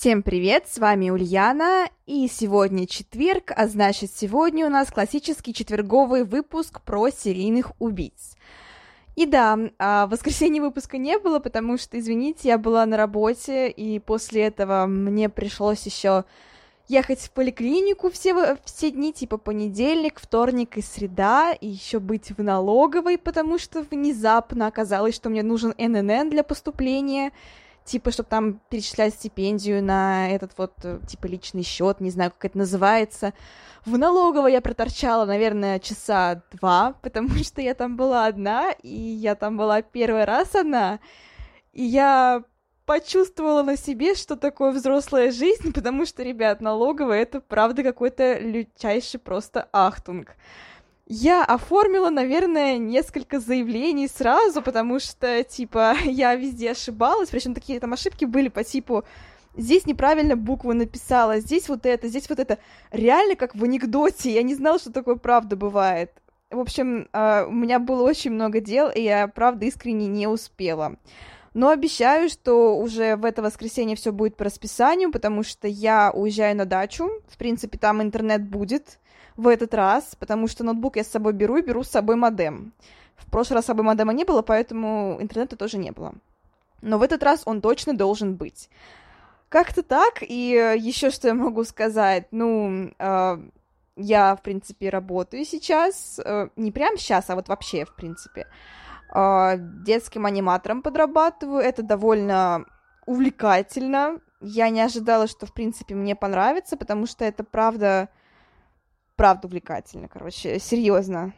Всем привет, с вами Ульяна, и сегодня четверг, а значит сегодня у нас классический четверговый выпуск про серийных убийц. И да, а в воскресенье выпуска не было, потому что, извините, я была на работе, и после этого мне пришлось еще ехать в поликлинику все, все дни, типа понедельник, вторник и среда, и еще быть в налоговой, потому что внезапно оказалось, что мне нужен ННН для поступления, типа, чтобы там перечислять стипендию на этот вот, э, типа, личный счет, не знаю, как это называется. В налоговой я проторчала, наверное, часа два, потому что я там была одна, и я там была первый раз одна, и я почувствовала на себе, что такое взрослая жизнь, потому что, ребят, налоговая — это правда какой-то лютчайший просто ахтунг. Я оформила, наверное, несколько заявлений сразу, потому что, типа, я везде ошибалась, причем такие там ошибки были по типу здесь неправильно букву написала, здесь вот это, здесь вот это. Реально, как в анекдоте, я не знала, что такое правда бывает. В общем, а, у меня было очень много дел, и я, правда, искренне не успела. Но обещаю, что уже в это воскресенье все будет по расписанию, потому что я уезжаю на дачу. В принципе, там интернет будет в этот раз, потому что ноутбук я с собой беру и беру с собой модем. В прошлый раз с собой модема не было, поэтому интернета тоже не было. Но в этот раз он точно должен быть. Как-то так, и еще что я могу сказать, ну, э, я, в принципе, работаю сейчас, э, не прям сейчас, а вот вообще, в принципе, э, детским аниматором подрабатываю, это довольно увлекательно, я не ожидала, что, в принципе, мне понравится, потому что это, правда, правда увлекательно, короче, серьезно.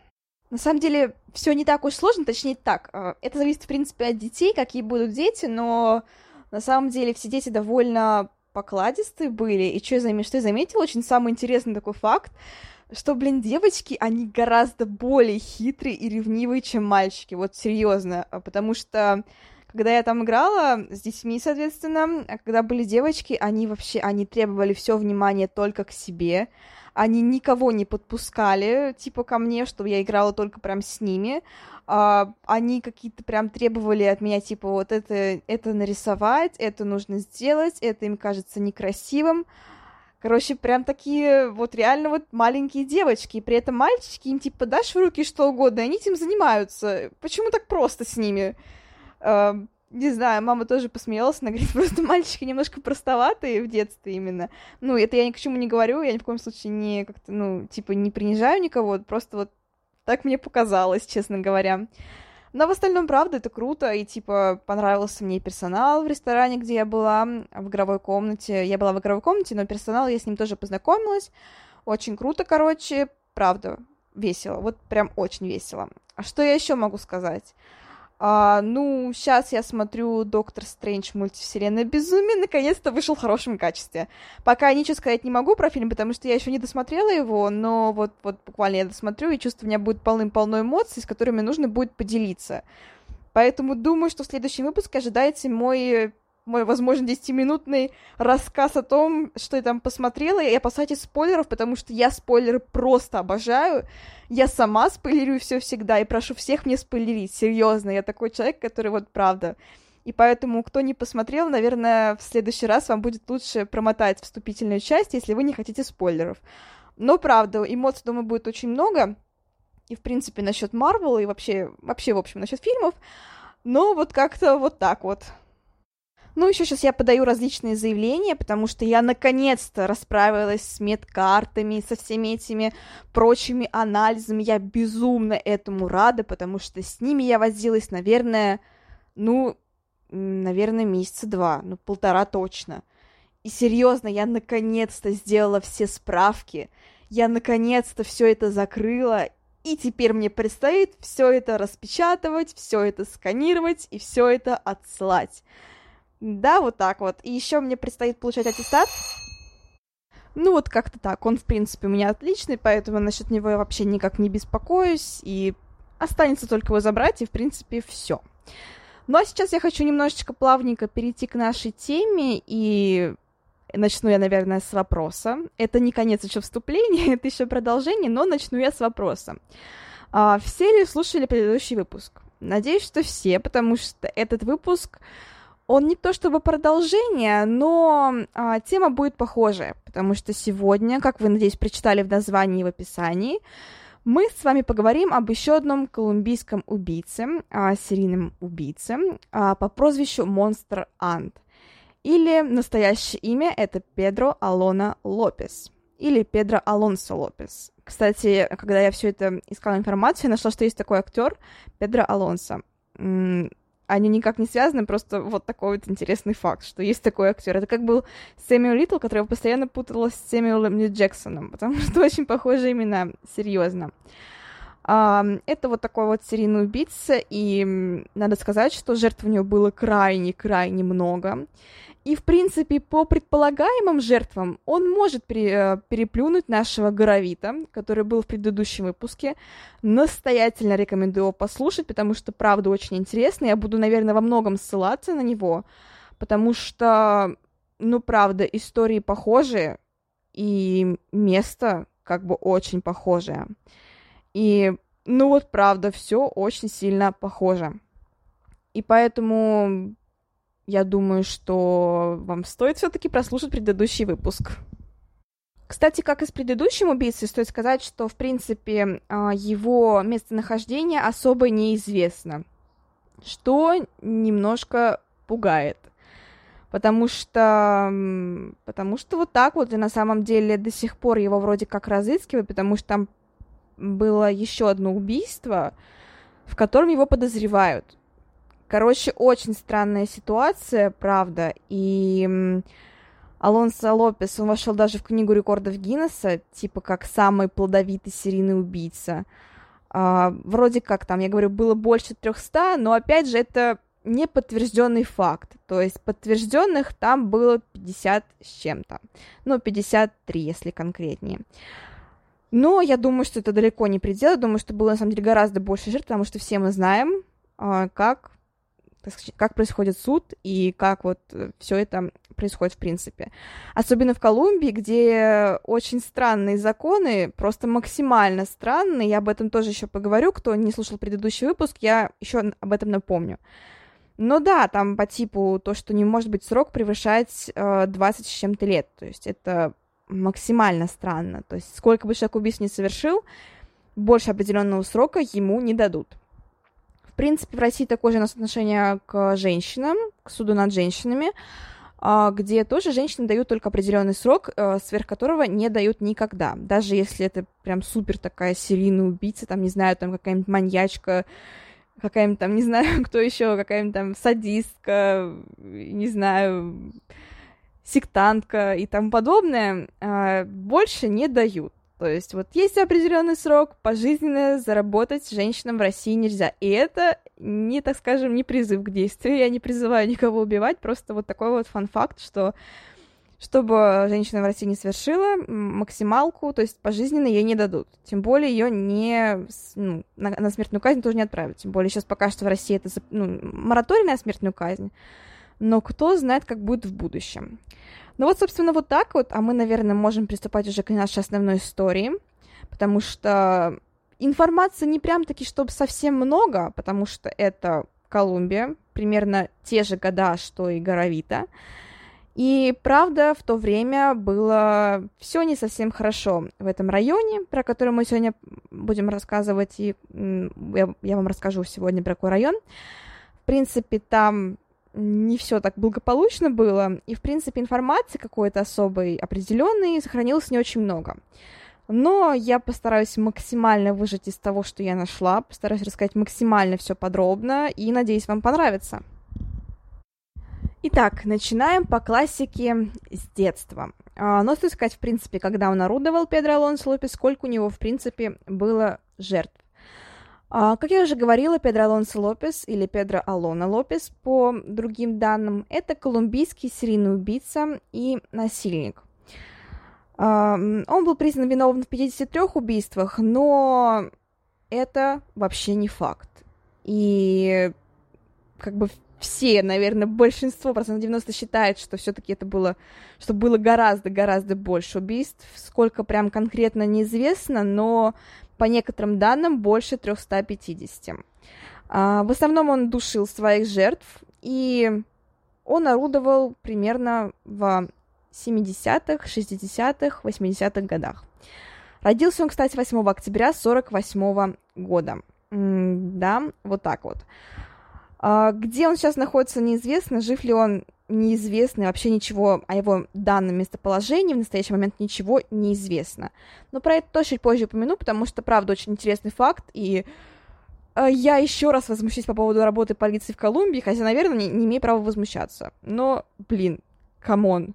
На самом деле, все не так уж сложно, точнее так. А, это зависит, в принципе, от детей, какие будут дети, но на самом деле все дети довольно покладистые были. И что я, зам... что я заметила, очень самый интересный такой факт, что, блин, девочки, они гораздо более хитрые и ревнивые, чем мальчики, вот серьезно, а, потому что когда я там играла с детьми, соответственно, а когда были девочки, они вообще, они требовали все внимание только к себе, они никого не подпускали, типа, ко мне, чтобы я играла только прям с ними. А, они какие-то прям требовали от меня, типа, вот это, это нарисовать, это нужно сделать, это им кажется некрасивым. Короче, прям такие вот реально вот маленькие девочки, и при этом мальчики им типа дашь в руки что угодно, и они этим занимаются. Почему так просто с ними? Не знаю, мама тоже посмеялась, она говорит, просто мальчики немножко простоватые в детстве именно. Ну, это я ни к чему не говорю, я ни в коем случае не как-то, ну, типа, не принижаю никого, просто вот так мне показалось, честно говоря. Но в остальном, правда, это круто, и, типа, понравился мне персонал в ресторане, где я была, в игровой комнате. Я была в игровой комнате, но персонал, я с ним тоже познакомилась. Очень круто, короче, правда, весело, вот прям очень весело. А что я еще могу сказать? А, ну, сейчас я смотрю Доктор Стрэндж мультивселенная безумие, наконец-то вышел в хорошем качестве. Пока ничего сказать не могу про фильм, потому что я еще не досмотрела его, но вот, вот буквально я досмотрю, и чувство у меня будет полным-полно эмоций, с которыми нужно будет поделиться. Поэтому думаю, что в следующем выпуске ожидайте мой мой, возможно, 10-минутный рассказ о том, что я там посмотрела, и опасайтесь спойлеров, потому что я спойлеры просто обожаю. Я сама спойлерю все всегда, и прошу всех мне спойлерить, серьезно, я такой человек, который вот правда. И поэтому, кто не посмотрел, наверное, в следующий раз вам будет лучше промотать вступительную часть, если вы не хотите спойлеров. Но, правда, эмоций, думаю, будет очень много. И, в принципе, насчет Марвел, и вообще, вообще, в общем, насчет фильмов. Но вот как-то вот так вот. Ну, еще сейчас я подаю различные заявления, потому что я наконец-то расправилась с медкартами, со всеми этими прочими анализами. Я безумно этому рада, потому что с ними я возилась, наверное, ну, наверное, месяца два, ну, полтора точно. И серьезно, я наконец-то сделала все справки, я наконец-то все это закрыла, и теперь мне предстоит все это распечатывать, все это сканировать и все это отсылать. Да, вот так вот. И еще мне предстоит получать аттестат. Ну вот как-то так. Он, в принципе, у меня отличный, поэтому насчет него я вообще никак не беспокоюсь, и останется только его забрать, и, в принципе, все. Ну а сейчас я хочу немножечко плавненько перейти к нашей теме, и начну я, наверное, с вопроса. Это не конец еще вступления, это еще продолжение, но начну я с вопроса. А, все ли слушали предыдущий выпуск? Надеюсь, что все, потому что этот выпуск он не то чтобы продолжение, но а, тема будет похожая, потому что сегодня, как вы, надеюсь, прочитали в названии и в описании, мы с вами поговорим об еще одном колумбийском убийце, а, серийном убийце а, по прозвищу Монстр Ант. Или настоящее имя это Педро Алона Лопес. Или Педро Алонсо Лопес. Кстати, когда я все это искала информацию, я нашла, что есть такой актер Педро Алонсо они никак не связаны, просто вот такой вот интересный факт, что есть такой актер. Это как был Сэмюэл Литл, которого постоянно путала с Сэмюэлом Ли Джексоном, потому что очень похожи имена, серьезно. Это вот такой вот серийный убийца, и надо сказать, что жертв у него было крайне-крайне много. И, в принципе, по предполагаемым жертвам он может э, переплюнуть нашего Горовита, который был в предыдущем выпуске. Настоятельно рекомендую его послушать, потому что, правда, очень интересно. Я буду, наверное, во многом ссылаться на него, потому что, ну, правда, истории похожие, и место как бы очень похожее. И, ну вот, правда, все очень сильно похоже. И поэтому я думаю, что вам стоит все-таки прослушать предыдущий выпуск. Кстати, как и с предыдущим убийцей, стоит сказать, что, в принципе, а, его местонахождение особо неизвестно, что немножко пугает. Потому что, потому что вот так вот, и на самом деле до сих пор его вроде как разыскивают, потому что там было еще одно убийство, в котором его подозревают. Короче, очень странная ситуация, правда, и Алонсо Лопес, он вошел даже в книгу рекордов Гиннесса, типа как самый плодовитый серийный убийца. А, вроде как там, я говорю, было больше 300, но опять же это не подтвержденный факт. То есть подтвержденных там было 50 с чем-то. Ну, 53, если конкретнее. Но я думаю, что это далеко не предел. Думаю, что было на самом деле гораздо больше жертв, потому что все мы знаем, а, как как происходит суд и как вот э, все это происходит в принципе. Особенно в Колумбии, где очень странные законы, просто максимально странные. Я об этом тоже еще поговорю. Кто не слушал предыдущий выпуск, я еще об этом напомню. Но да, там по типу то, что не может быть срок превышать э, 20 с чем-то лет. То есть это максимально странно. То есть сколько бы человек убийств не совершил, больше определенного срока ему не дадут. В принципе, в России такое же у нас отношение к женщинам, к суду над женщинами, а, где тоже женщинам дают только определенный срок, э, сверх которого не дают никогда. Даже если это прям супер такая серийная убийца, там, не знаю, там какая-нибудь маньячка, какая-нибудь там, не знаю, кто еще, какая-нибудь там садистка, не знаю, сектантка и тому подобное, а, больше не дают. То есть вот есть определенный срок, пожизненно заработать женщинам в России нельзя. И это не, так скажем, не призыв к действию. Я не призываю никого убивать, просто вот такой вот фан-факт, что чтобы женщина в России не совершила максималку, то есть пожизненно ей не дадут. Тем более ее не ну, на, на смертную казнь тоже не отправят. Тем более сейчас пока что в России это ну, мораторий смертную казнь. Но кто знает, как будет в будущем. Ну вот, собственно, вот так вот, а мы, наверное, можем приступать уже к нашей основной истории, потому что информации не прям таки, чтобы совсем много, потому что это Колумбия, примерно те же года, что и Горовита. И правда, в то время было все не совсем хорошо в этом районе, про который мы сегодня будем рассказывать, и я, я вам расскажу сегодня про какой район. В принципе, там не все так благополучно было, и, в принципе, информации какой-то особой, определенной, сохранилось не очень много. Но я постараюсь максимально выжать из того, что я нашла, постараюсь рассказать максимально все подробно, и надеюсь, вам понравится. Итак, начинаем по классике с детства. А, но стоит сказать, в принципе, когда он орудовал Педро Алонсо Лопес, сколько у него, в принципе, было жертв. А, как я уже говорила, Педро Алонсо Лопес или Педро Алона Лопес, по другим данным, это колумбийский серийный убийца и насильник. Он был признан виновным в 53 убийствах, но это вообще не факт. И как бы все, наверное, большинство, процентов 90 считает, что все-таки это было, что было гораздо-гораздо больше убийств. Сколько прям конкретно неизвестно, но по некоторым данным больше 350. А, в основном он душил своих жертв, и он орудовал примерно в 70-х, 60-х, 80-х годах. Родился он, кстати, 8 октября 48 года. да, вот так вот. А, где он сейчас находится, неизвестно. Жив ли он, неизвестно. Вообще ничего о его данном местоположении в настоящий момент ничего не известно. Но про это тоже чуть позже упомяну, потому что, правда, очень интересный факт. И э, я еще раз возмущусь по поводу работы полиции в Колумбии, хотя, наверное, не, не имею права возмущаться. Но, блин, come on.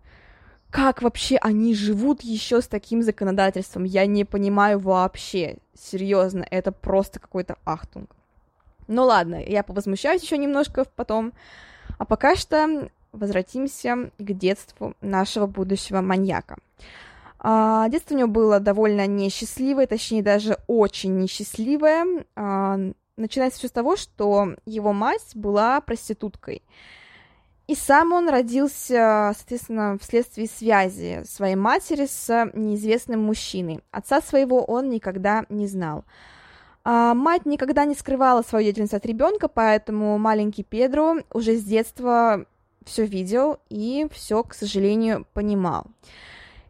Как вообще они живут еще с таким законодательством? Я не понимаю вообще. Серьезно, это просто какой-то ахтунг. Ну ладно, я повозмущаюсь еще немножко потом. А пока что возвратимся к детству нашего будущего маньяка. А, детство у него было довольно несчастливое, точнее даже очень несчастливое. А, начинается все с того, что его мать была проституткой. И сам он родился, соответственно, вследствие связи своей матери с неизвестным мужчиной. Отца своего он никогда не знал. А, мать никогда не скрывала свою деятельность от ребенка, поэтому маленький Педро уже с детства все видел и все, к сожалению, понимал.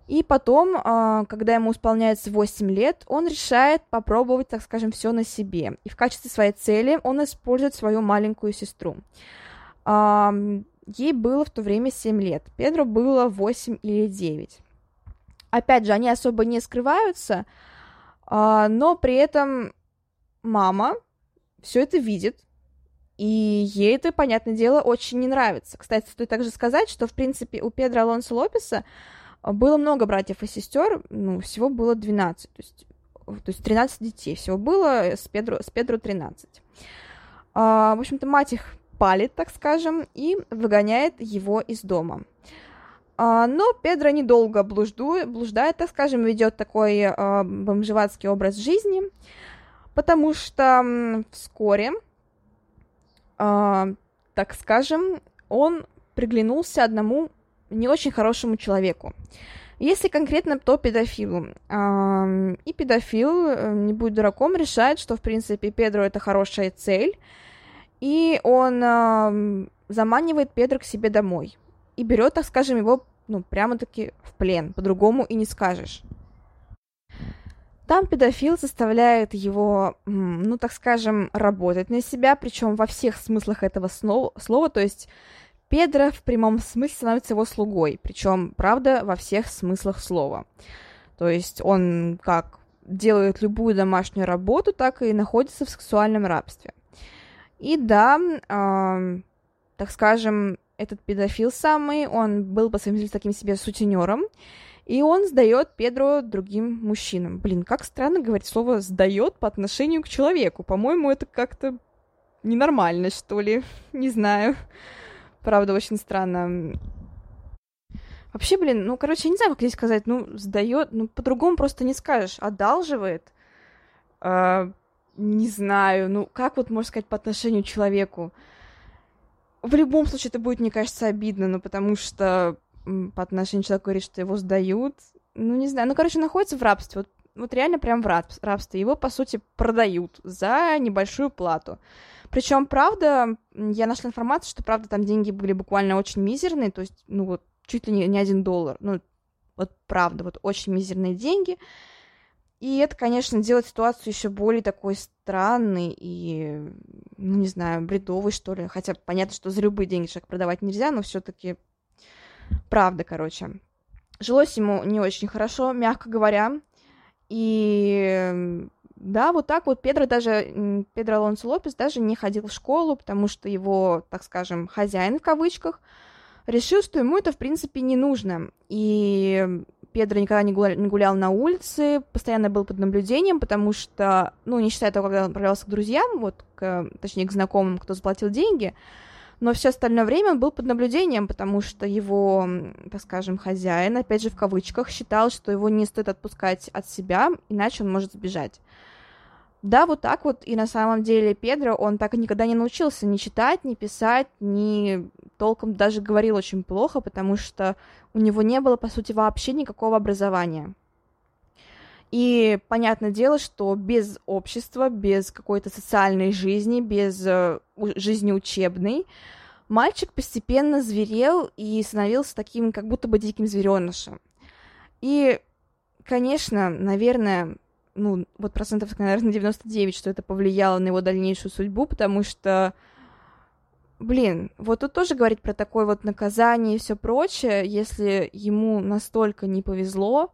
И потом, а, когда ему исполняется 8 лет, он решает попробовать, так скажем, все на себе. И в качестве своей цели он использует свою маленькую сестру. А, ей было в то время 7 лет, Педро было 8 или 9. Опять же, они особо не скрываются, но при этом мама все это видит, и ей это, понятное дело, очень не нравится. Кстати, стоит также сказать, что, в принципе, у Педро Алонсо Лопеса а, было много братьев и сестер, ну, всего было 12, то есть, то есть 13 детей всего было, с Педро, с Педро 13. А, в общем-то, мать их палит, так скажем, и выгоняет его из дома. А, но Педро недолго блуждует, блуждает, так скажем, ведет такой а, бомжеватский образ жизни, потому что вскоре, э, так скажем, он приглянулся одному не очень хорошему человеку. Если конкретно, то педофилу. Э, и педофил, э, не будь дураком, решает, что, в принципе, Педро это хорошая цель, и он э, заманивает Педро к себе домой и берет, так скажем, его, ну, прямо-таки в плен, по-другому и не скажешь. Там педофил заставляет его, ну, так скажем, работать на себя, причем во всех смыслах этого слова, то есть Педро в прямом смысле становится его слугой, причем, правда, во всех смыслах слова. То есть он как делает любую домашнюю работу, так и находится в сексуальном рабстве. И да, э, так скажем, этот педофил самый, он был по совместительству таким себе сутенером, и он сдает Педро другим мужчинам. Блин, как странно говорить слово «сдает» по отношению к человеку. По-моему, это как-то ненормально, что ли. Не знаю. Правда, очень странно. Вообще, блин, ну, короче, я не знаю, как здесь сказать. Ну, сдает, ну, по-другому просто не скажешь. Одалживает. Э, не знаю, ну, как вот можно сказать по отношению к человеку? В любом случае, это будет, мне кажется, обидно, ну, потому что по отношению к человеку говорит, что его сдают. Ну, не знаю. Ну, короче, находится в рабстве. Вот, вот реально прям в рабстве. Его, по сути, продают за небольшую плату. Причем, правда, я нашла информацию, что, правда, там деньги были буквально очень мизерные, то есть, ну, вот, чуть ли не, не один доллар. Ну, вот правда, вот очень мизерные деньги. И это, конечно, делает ситуацию еще более такой странной и, ну, не знаю, бредовой, что ли. Хотя понятно, что за любые деньги человек продавать нельзя, но все-таки Правда, короче. Жилось ему не очень хорошо, мягко говоря. И да, вот так вот Педро даже, Педро Алонсо Лопес даже не ходил в школу, потому что его, так скажем, хозяин в кавычках, решил, что ему это, в принципе, не нужно. И Педро никогда не гулял, не гулял на улице, постоянно был под наблюдением, потому что, ну, не считая того, когда он отправлялся к друзьям, вот, к, точнее, к знакомым, кто заплатил деньги, но все остальное время он был под наблюдением, потому что его, так скажем, хозяин, опять же в кавычках, считал, что его не стоит отпускать от себя, иначе он может сбежать. Да, вот так вот, и на самом деле Педро, он так и никогда не научился ни читать, ни писать, ни толком даже говорил очень плохо, потому что у него не было, по сути, вообще никакого образования. И понятное дело, что без общества, без какой-то социальной жизни, без э, жизни учебной, мальчик постепенно зверел и становился таким, как будто бы диким зверенышем. И, конечно, наверное, ну, вот процентов, наверное, 99, что это повлияло на его дальнейшую судьбу, потому что, блин, вот тут тоже говорить про такое вот наказание и все прочее, если ему настолько не повезло,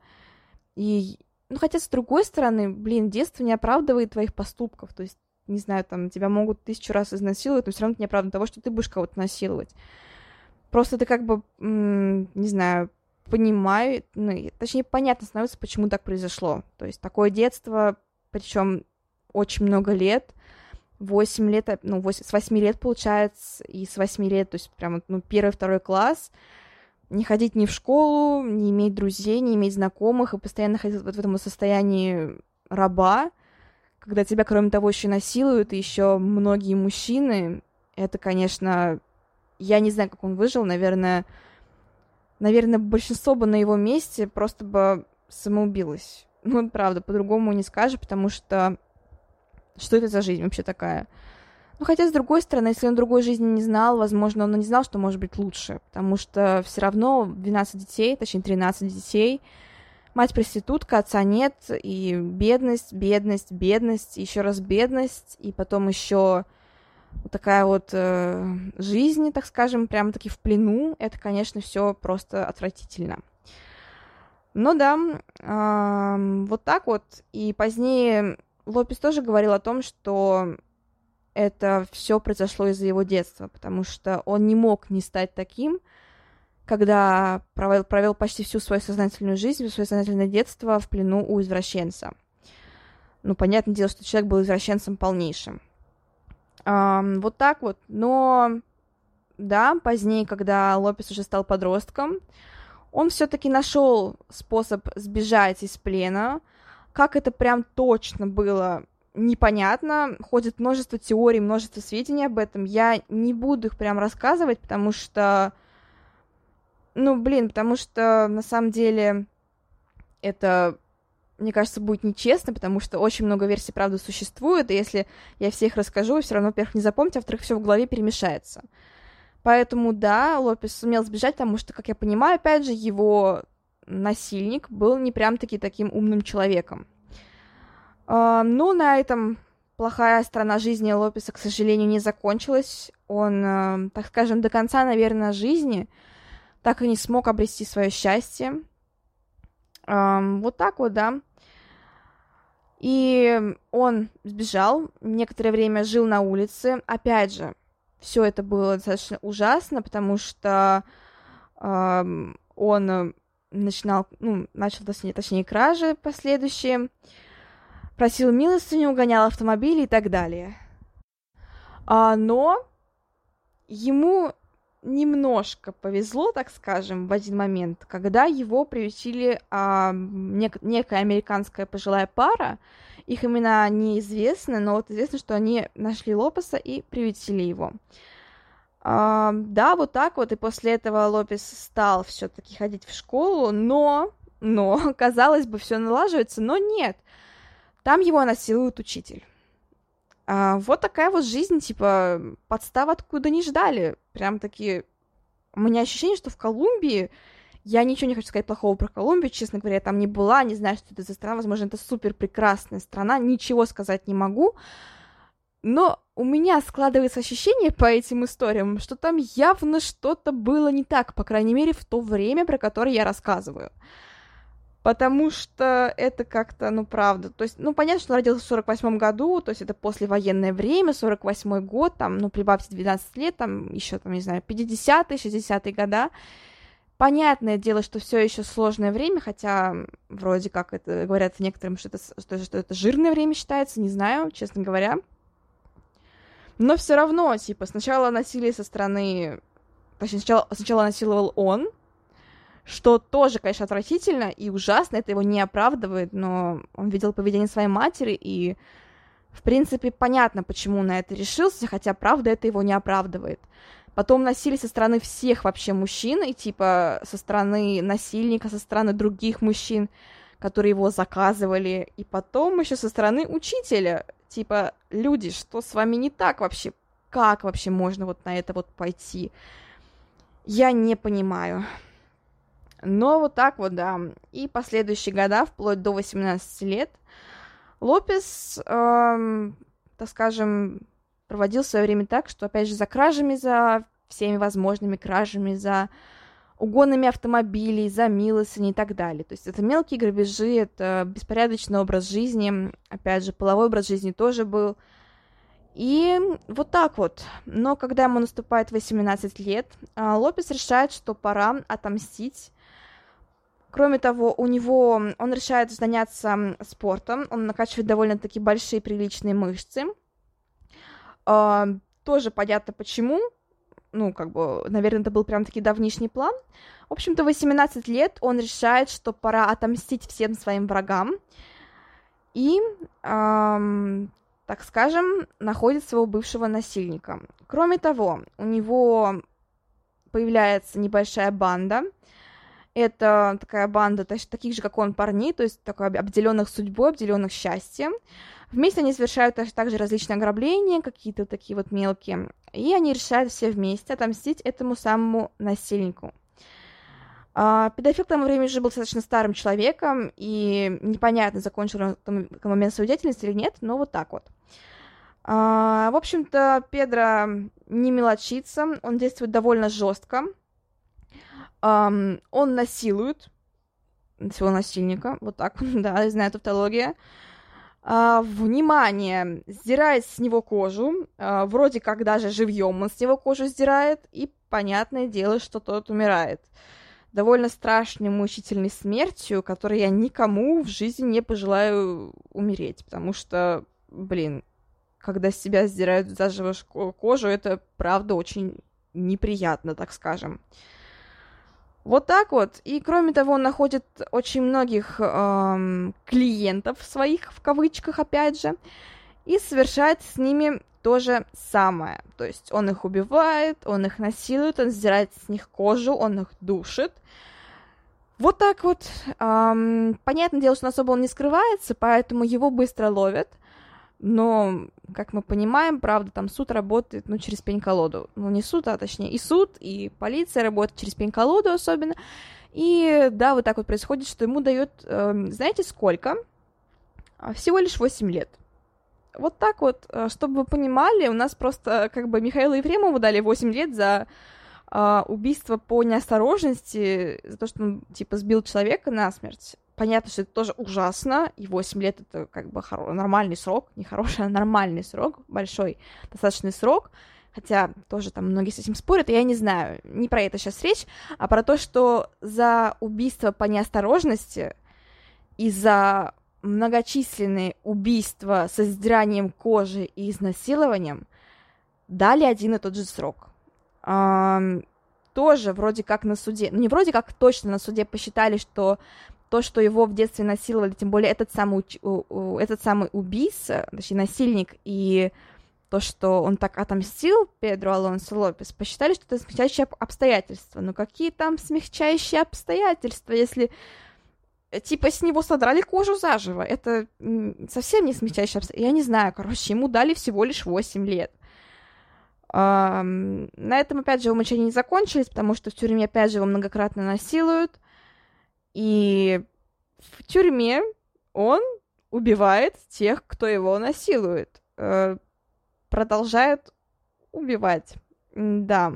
и, ну, хотя, с другой стороны, блин, детство не оправдывает твоих поступков, то есть, не знаю, там, тебя могут тысячу раз изнасиловать, но все равно это не оправдывает того, что ты будешь кого-то насиловать. Просто ты как бы, не знаю, понимаю, ну, точнее, понятно становится, почему так произошло. То есть такое детство, причем очень много лет, 8 лет, ну, 8, с 8 лет, получается, и с 8 лет, то есть прям, ну, первый, второй класс, не ходить ни в школу, не иметь друзей, не иметь знакомых, и постоянно ходить вот в этом состоянии раба, когда тебя, кроме того, еще насилуют, и еще многие мужчины, это, конечно, я не знаю, как он выжил, наверное, наверное, большинство бы на его месте просто бы самоубилось. Ну, правда, по-другому не скажешь, потому что что это за жизнь вообще такая? Ну, хотя, с другой стороны, если он другой жизни не знал, возможно, он и не знал, что может быть лучше, потому что все равно 12 детей, точнее, 13 детей, мать проститутка, отца нет, и бедность, бедность, бедность, еще раз бедность, и потом еще вот такая вот э, жизнь, так скажем, прямо таки в плену, это, конечно, все просто отвратительно. Ну да, э, вот так вот. И позднее Лопес тоже говорил о том, что это все произошло из-за его детства, потому что он не мог не стать таким, когда провел, провел почти всю свою сознательную жизнь, свое сознательное детство в плену у извращенца. Ну, понятное дело, что человек был извращенцем полнейшим. Um, вот так вот. Но да, позднее, когда Лопес уже стал подростком, он все-таки нашел способ сбежать из плена. Как это прям точно было, непонятно. Ходит множество теорий, множество сведений об этом. Я не буду их прям рассказывать, потому что... Ну, блин, потому что на самом деле это мне кажется, будет нечестно, потому что очень много версий, правда, существует, и если я всех расскажу, все равно, во-первых, не запомните, а во-вторых, все в голове перемешается. Поэтому, да, Лопес сумел сбежать, потому что, как я понимаю, опять же, его насильник был не прям-таки таким умным человеком. Uh, ну, на этом плохая сторона жизни Лопеса, к сожалению, не закончилась. Он, uh, так скажем, до конца, наверное, жизни так и не смог обрести свое счастье. Um, вот так вот, да. И он сбежал, некоторое время жил на улице. Опять же, все это было достаточно ужасно, потому что um, он начинал, ну, начал, точнее, кражи последующие, просил милостыню, угонял автомобили и так далее. А, но ему немножко повезло, так скажем, в один момент, когда его приютили а, нек- некая американская пожилая пара. Их имена неизвестны, но вот известно, что они нашли Лопеса и приютили его. А, да, вот так вот, и после этого Лопес стал все-таки ходить в школу, но, но, казалось бы, все налаживается, но нет. Там его насилует учитель. А, вот такая вот жизнь, типа, подстав откуда не ждали. Прям такие... У меня ощущение, что в Колумбии... Я ничего не хочу сказать плохого про Колумбию, честно говоря, я там не была, не знаю, что это за страна, возможно, это супер прекрасная страна, ничего сказать не могу, но у меня складывается ощущение по этим историям, что там явно что-то было не так, по крайней мере, в то время, про которое я рассказываю потому что это как-то, ну, правда, то есть, ну, понятно, что он родился в 48 году, то есть это послевоенное время, 48 год, там, ну, прибавьте 12 лет, там, еще, там, не знаю, 50-е, 60-е года, Понятное дело, что все еще сложное время, хотя вроде как это говорят некоторым, что это, что, что это жирное время считается, не знаю, честно говоря. Но все равно, типа, сначала насилие со стороны... Точнее, сначала, сначала насиловал он, что тоже, конечно, отвратительно и ужасно, это его не оправдывает, но он видел поведение своей матери, и, в принципе, понятно, почему он на это решился, хотя, правда, это его не оправдывает. Потом насилие со стороны всех вообще мужчин, и типа со стороны насильника, со стороны других мужчин, которые его заказывали, и потом еще со стороны учителя. Типа, люди, что с вами не так вообще? Как вообще можно вот на это вот пойти? Я не понимаю. Но вот так вот, да. И последующие года, вплоть до 18 лет, Лопес, эм, так скажем, проводил свое время так, что, опять же, за кражами, за всеми возможными кражами, за угонами автомобилей, за милостыни и так далее. То есть это мелкие грабежи, это беспорядочный образ жизни, опять же, половой образ жизни тоже был. И вот так вот. Но когда ему наступает 18 лет, а, Лопес решает, что пора отомстить Кроме того, у него он решает заняться спортом, он накачивает довольно-таки большие приличные мышцы. А, тоже понятно почему. Ну, как бы, наверное, это был прям таки давнишний план. В общем-то, 18 лет он решает, что пора отомстить всем своим врагам. И, эм, так скажем, находит своего бывшего насильника. Кроме того, у него появляется небольшая банда, это такая банда таких же, как он, парней, то есть такой обделенных судьбой, обделенных счастьем. Вместе они совершают также различные ограбления, какие-то такие вот мелкие. И они решают все вместе отомстить этому самому насильнику. А, педофил к тому времени уже был достаточно старым человеком, и непонятно, закончил он в момент свою деятельность или нет, но вот так вот. А, в общем-то, Педро не мелочится, он действует довольно жестко, Um, он насилует своего насильника, вот так, да, я знаю тавтология. Uh, внимание, сдирает с него кожу, uh, вроде как даже живьем он с него кожу сдирает, и понятное дело, что тот умирает. Довольно страшной, мучительной смертью, которой я никому в жизни не пожелаю умереть, потому что, блин, когда с себя сдирают заживо кожу, это правда очень неприятно, так скажем. Вот так вот. И кроме того, он находит очень многих эм, клиентов своих, в кавычках, опять же, и совершает с ними то же самое. То есть он их убивает, он их насилует, он сдирает с них кожу, он их душит. Вот так вот. Эм, понятное дело, что особо он не скрывается, поэтому его быстро ловят. Но, как мы понимаем, правда, там суд работает, ну, через пень-колоду. Ну, не суд, а точнее и суд, и полиция работает через пень-колоду особенно. И да, вот так вот происходит, что ему дают, э, знаете, сколько? А, всего лишь 8 лет. Вот так вот, э, чтобы вы понимали, у нас просто как бы Михаилу Ефремову дали 8 лет за э, убийство по неосторожности, за то, что он, типа, сбил человека насмерть. Понятно, что это тоже ужасно, и 8 лет это как бы хоро- нормальный срок, не хороший, а нормальный срок, большой достаточный срок, хотя тоже там многие с этим спорят, и я не знаю, не про это сейчас речь, а про то, что за убийство по неосторожности и за многочисленные убийства со сдиранием кожи и изнасилованием дали один и тот же срок. Тоже вроде как на суде, ну не вроде как точно на суде посчитали, что то, что его в детстве насиловали, тем более этот самый, этот самый убийца, точнее, насильник, и то, что он так отомстил Педро Алонсо Лопес, посчитали, что это смягчающие обстоятельства. Но какие там смягчающие обстоятельства, если э, типа с него содрали кожу заживо? Это совсем не смягчающие обстоятельства. Я не знаю, короче, ему дали всего лишь 8 лет. На этом, опять же, его мучения не закончились, потому что в тюрьме, опять же, его многократно насилуют. И в тюрьме он убивает тех, кто его насилует. Э, продолжает убивать. Да.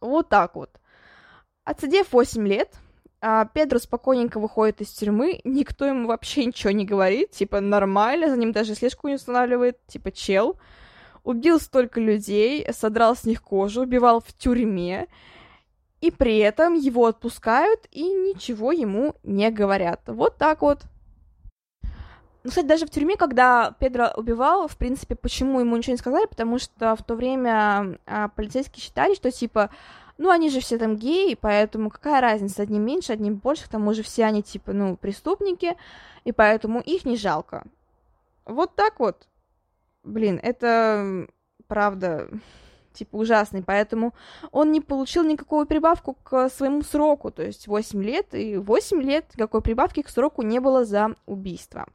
Вот так вот. Отсидев 8 лет, а Педро спокойненько выходит из тюрьмы, никто ему вообще ничего не говорит, типа, нормально, за ним даже слежку не устанавливает, типа, чел. Убил столько людей, содрал с них кожу, убивал в тюрьме, и при этом его отпускают и ничего ему не говорят. Вот так вот. ну, кстати, даже в тюрьме, когда Педро убивал, в принципе, почему ему ничего не сказали, потому что в то время а, полицейские считали, что, типа, ну, они же все там геи, поэтому какая разница, одним меньше, одним больше, к тому же все они, типа, ну, преступники, и поэтому их не жалко. Вот так вот. Блин, это правда, типа, ужасный, поэтому он не получил никакую прибавку к своему сроку, то есть 8 лет, и 8 лет никакой прибавки к сроку не было за убийство.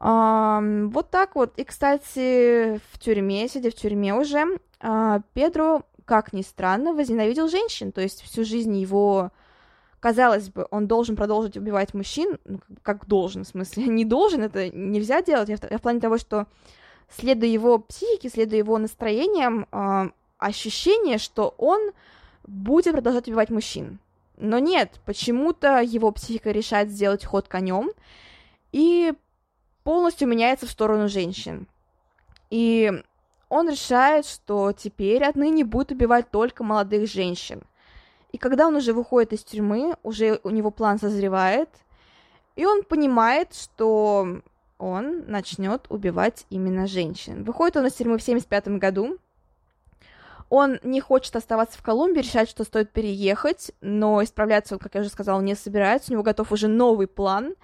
Вот так вот. И, кстати, в тюрьме, сидя в тюрьме уже, uh, Педро, как ни странно, возненавидел женщин. То есть всю жизнь его, казалось бы, он должен продолжить убивать мужчин, ну, как должен, в смысле, не должен, это нельзя делать. Я в, я в плане того, что следуя его психике, следуя его настроениям, uh, ощущение, что он будет продолжать убивать мужчин. Но нет, почему-то его психика решает сделать ход конем, и полностью меняется в сторону женщин. И он решает, что теперь отныне будет убивать только молодых женщин. И когда он уже выходит из тюрьмы, уже у него план созревает, и он понимает, что он начнет убивать именно женщин. Выходит он из тюрьмы в 75 году. Он не хочет оставаться в Колумбии, решает, что стоит переехать, но исправляться он, как я уже сказала, не собирается. У него готов уже новый план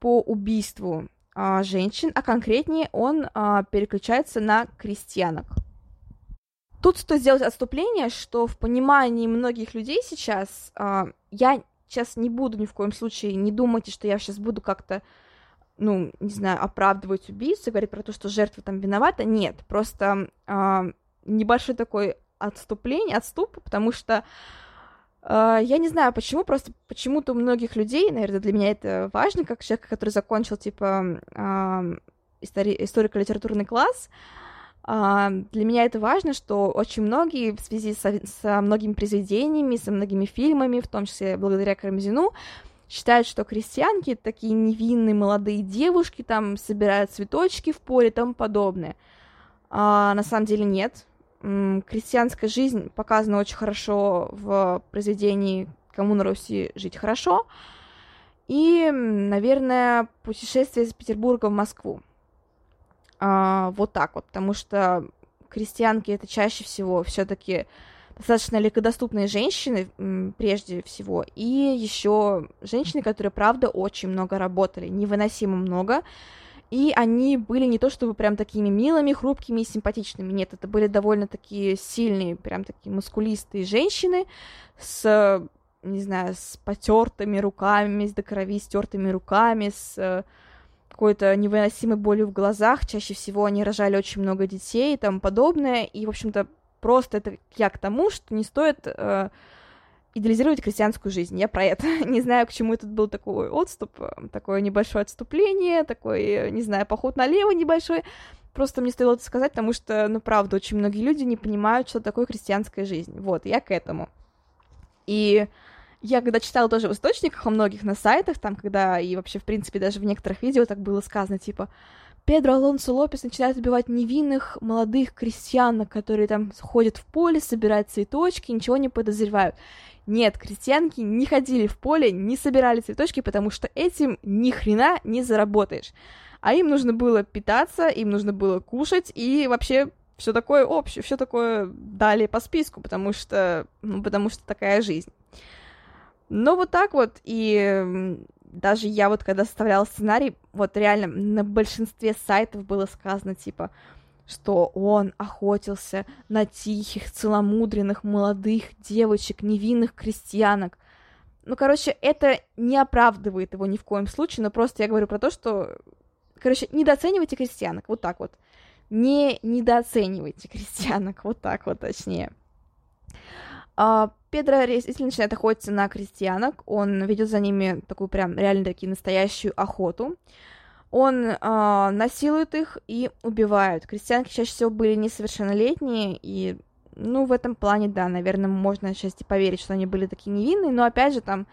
по убийству а, женщин, а конкретнее он а, переключается на крестьянок. Тут стоит сделать отступление, что в понимании многих людей сейчас а, я сейчас не буду ни в коем случае, не думайте, что я сейчас буду как-то, ну, не знаю, оправдывать убийцу, говорить про то, что жертва там виновата. Нет, просто а, небольшой такой отступление, отступ, потому что Uh, я не знаю, почему, просто почему-то у многих людей, наверное, для меня это важно, как человек, который закончил, типа, uh, истори- историко-литературный класс, uh, для меня это важно, что очень многие в связи со, со многими произведениями, со многими фильмами, в том числе благодаря Карамзину, считают, что крестьянки такие невинные молодые девушки, там собирают цветочки в поле и тому подобное. А на самом деле нет крестьянская жизнь показана очень хорошо в произведении «Кому на Руси жить хорошо», и, наверное, путешествие из Петербурга в Москву. А, вот так вот, потому что крестьянки это чаще всего все-таки достаточно легкодоступные женщины, прежде всего, и еще женщины, которые, правда, очень много работали, невыносимо много, и они были не то чтобы прям такими милыми, хрупкими и симпатичными, нет, это были довольно такие сильные, прям такие мускулистые женщины с, не знаю, с потертыми руками, с до крови стертыми руками, с э, какой-то невыносимой болью в глазах, чаще всего они рожали очень много детей и тому подобное, и, в общем-то, просто это я к тому, что не стоит э, идеализировать крестьянскую жизнь. Я про это. не знаю, к чему этот был такой отступ, такое небольшое отступление, такой, э, не знаю, поход налево небольшой. Просто мне стоило это сказать, потому что, ну, правда, очень многие люди не понимают, что такое крестьянская жизнь. Вот, я к этому. И я когда читала тоже в источниках, во многих на сайтах, там, когда и вообще, в принципе, даже в некоторых видео так было сказано, типа, Педро Алонсо Лопес начинает убивать невинных молодых крестьянок, которые там ходят в поле, собирают цветочки, ничего не подозревают. Нет, крестьянки не ходили в поле, не собирали цветочки, потому что этим ни хрена не заработаешь. А им нужно было питаться, им нужно было кушать и вообще все такое общее, все такое далее по списку, потому что, ну, потому что такая жизнь. Но вот так вот, и даже я вот когда составляла сценарий, вот реально на большинстве сайтов было сказано, типа, что он охотился на тихих, целомудренных молодых девочек, невинных крестьянок. Ну, короче, это не оправдывает его ни в коем случае, но просто я говорю про то, что, короче, недооценивайте крестьянок, вот так вот. Не недооценивайте крестьянок, вот так вот точнее. А, Педро действительно начинает охотиться на крестьянок, он ведет за ними такую прям реально-таки настоящую охоту. Он э, насилует их и убивает. Крестьянки чаще всего были несовершеннолетние, и, ну, в этом плане, да, наверное, можно отчасти поверить, что они были такие невинные, но, опять же, там,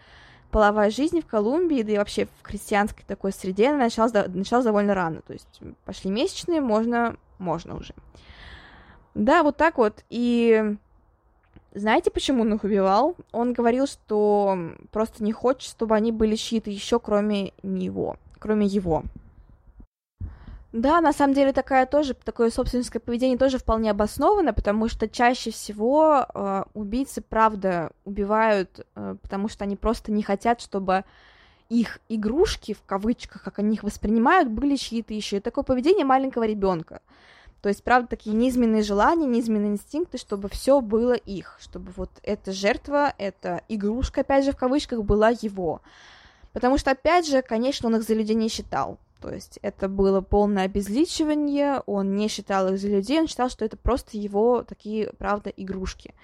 половая жизнь в Колумбии, да и вообще в крестьянской такой среде началась, началась довольно рано, то есть пошли месячные, можно, можно уже. Да, вот так вот, и знаете, почему он их убивал? Он говорил, что просто не хочет, чтобы они были чьи-то еще, кроме него, кроме его. Да, на самом деле такая тоже, такое собственническое поведение тоже вполне обосновано, потому что чаще всего э, убийцы, правда, убивают, э, потому что они просто не хотят, чтобы их игрушки, в кавычках, как они их воспринимают, были чьи-то еще. И такое поведение маленького ребенка. То есть, правда, такие низменные желания, низменные инстинкты, чтобы все было их, чтобы вот эта жертва, эта игрушка, опять же, в кавычках, была его. Потому что, опять же, конечно, он их за людей не считал. То есть это было полное обезличивание, он не считал их за людей, он считал, что это просто его такие, правда, игрушки.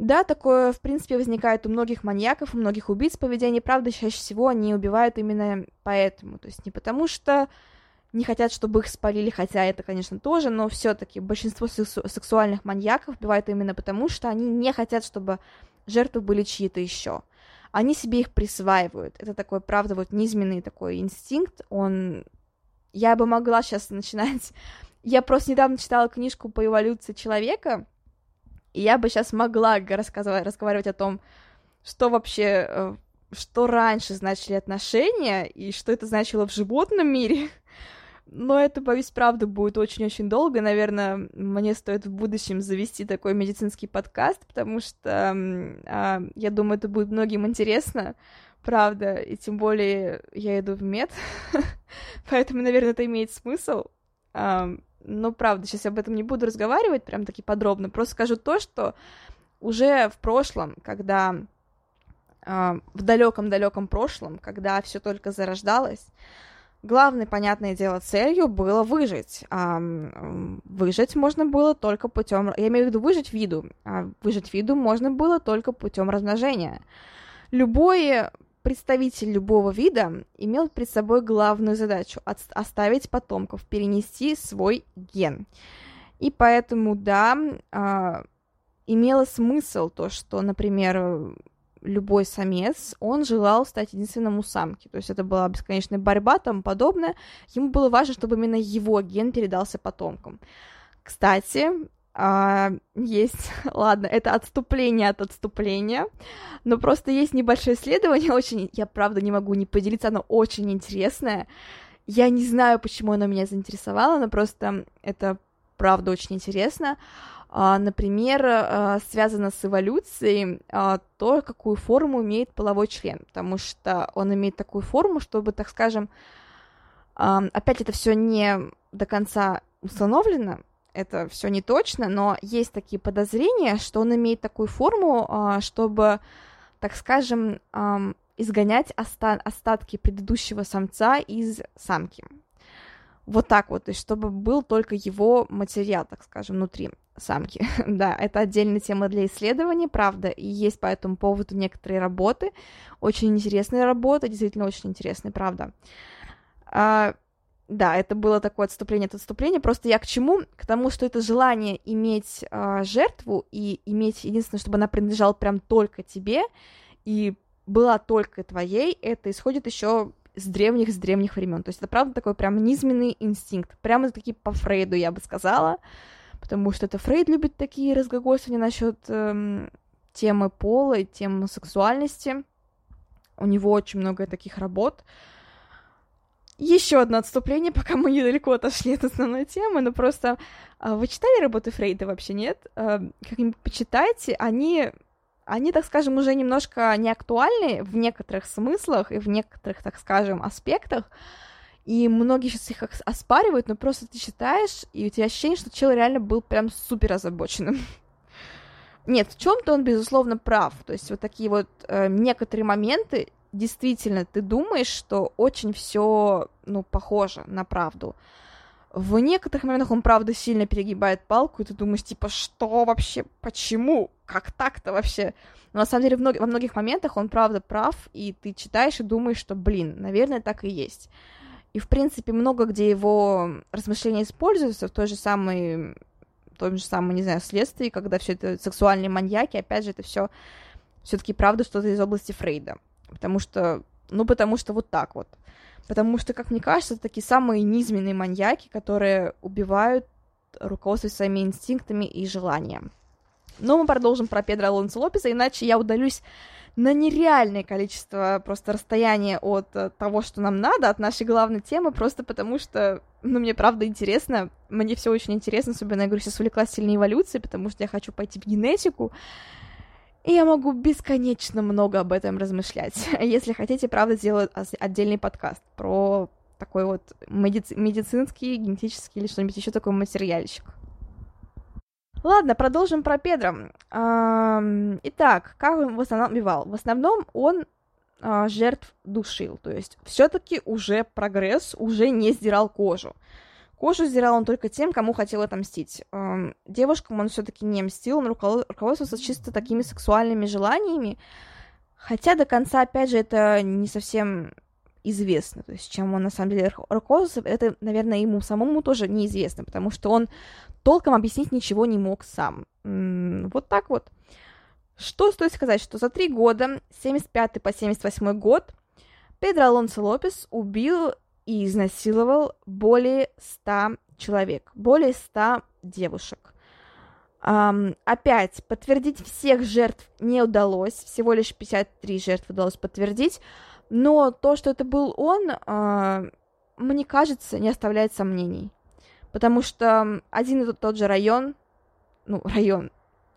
Да, такое, в принципе, возникает у многих маньяков, у многих убийц поведения, правда, чаще всего они убивают именно поэтому, то есть не потому что не хотят, чтобы их спалили, хотя это, конечно, тоже, но все-таки большинство сексу- сексуальных маньяков убивают именно потому, что они не хотят, чтобы жертвы были чьи-то еще они себе их присваивают. Это такой, правда, вот низменный такой инстинкт, он... Я бы могла сейчас начинать... Я просто недавно читала книжку по эволюции человека, и я бы сейчас могла рассказывать, разговаривать о том, что вообще, э, что раньше значили отношения, и что это значило в животном мире, но это, боюсь, правда будет очень-очень долго. Наверное, мне стоит в будущем завести такой медицинский подкаст, потому что э, я думаю, это будет многим интересно, правда, и тем более я иду в мед, поэтому, наверное, это имеет смысл. Э, но, правда, сейчас я об этом не буду разговаривать прям таки подробно, просто скажу то, что уже в прошлом, когда э, в далеком-далеком прошлом, когда все только зарождалось, Главной, понятное дело, целью было выжить. А, выжить можно было только путем... Я имею в виду выжить виду. А выжить виду можно было только путем размножения. Любой представитель любого вида имел перед собой главную задачу — оставить потомков, перенести свой ген. И поэтому, да, а, имело смысл то, что, например, любой самец, он желал стать единственным у самки. То есть это была бесконечная борьба, там подобное. Ему было важно, чтобы именно его ген передался потомкам. Кстати, а, есть, ладно, это отступление от отступления, но просто есть небольшое исследование, очень, я правда не могу не поделиться, оно очень интересное. Я не знаю, почему оно меня заинтересовало, но просто это правда очень интересно. А, например, а, связано с эволюцией а, то, какую форму имеет половой член, потому что он имеет такую форму, чтобы, так скажем, опять это все не до конца установлено, это все не точно, но есть такие подозрения, что он имеет такую форму, чтобы, так скажем, изгонять оста- остатки предыдущего самца из самки. Вот так вот, то есть чтобы был только его материал, так скажем, внутри самки. да, это отдельная тема для исследования, правда, и есть по этому поводу некоторые работы, очень интересные работы, действительно очень интересные, правда. А, да, это было такое отступление от отступления, просто я к чему? К тому, что это желание иметь а, жертву и иметь, единственное, чтобы она принадлежала прям только тебе, и была только твоей, это исходит еще с древних, с древних времен. То есть это правда такой прям низменный инстинкт. Прямо таки по Фрейду, я бы сказала. Потому что это Фрейд любит такие разгогосания насчет эм, темы пола и темы сексуальности. У него очень много таких работ. Еще одно отступление, пока мы недалеко отошли от основной темы, но просто э, вы читали работы Фрейда вообще, нет? Э, как-нибудь почитайте, они они, так скажем, уже немножко не актуальны в некоторых смыслах и в некоторых, так скажем, аспектах, и многие сейчас их оспаривают, но просто ты читаешь, и у тебя ощущение, что человек реально был прям супер озабоченным. Нет, в чем-то он, безусловно, прав. То есть вот такие вот э, некоторые моменты, действительно, ты думаешь, что очень все, ну, похоже на правду. В некоторых моментах он, правда, сильно перегибает палку, и ты думаешь, типа, что вообще, почему, как так-то вообще? Но на самом деле в во многих моментах он, правда, прав, и ты читаешь и думаешь, что, блин, наверное, так и есть. И, в принципе, много где его размышления используются, в той же самой, в том же самом, не знаю, следствии, когда все это сексуальные маньяки, опять же, это все все-таки правда что-то из области Фрейда. Потому что, ну, потому что вот так вот. Потому что, как мне кажется, это такие самые низменные маньяки, которые убивают, руководствуясь своими инстинктами и желаниями. Но мы продолжим про Педро Алонсо Лопеса, иначе я удалюсь на нереальное количество просто расстояния от э, того, что нам надо, от нашей главной темы, просто потому что ну, мне правда интересно, мне все очень интересно, особенно, я говорю, сейчас увлеклась сильной эволюцией, потому что я хочу пойти в генетику, и я могу бесконечно много об этом размышлять. Если хотите, правда, сделаю отдельный подкаст про такой вот медици- медицинский, генетический или что-нибудь еще такой материальчик. Ладно, продолжим про Педро. Итак, как он в основном убивал? В основном он а, жертв душил, то есть все-таки уже прогресс, уже не сдирал кожу. Кожу сдирал он только тем, кому хотел отомстить. Девушкам он все-таки не мстил, он руководствовался чисто такими сексуальными желаниями, хотя до конца, опять же, это не совсем известно. То есть, чем он на самом деле руководствовался, это, наверное, ему самому тоже неизвестно, потому что он толком объяснить ничего не мог сам. Вот так вот. Что стоит сказать, что за три года, 75 по 78 год, Педро Алонсо Лопес убил и изнасиловал более 100 человек, более 100 девушек. Um, опять, подтвердить всех жертв не удалось, всего лишь 53 жертв удалось подтвердить, но то, что это был он, uh, мне кажется, не оставляет сомнений. Потому что один и тот же район, ну, район,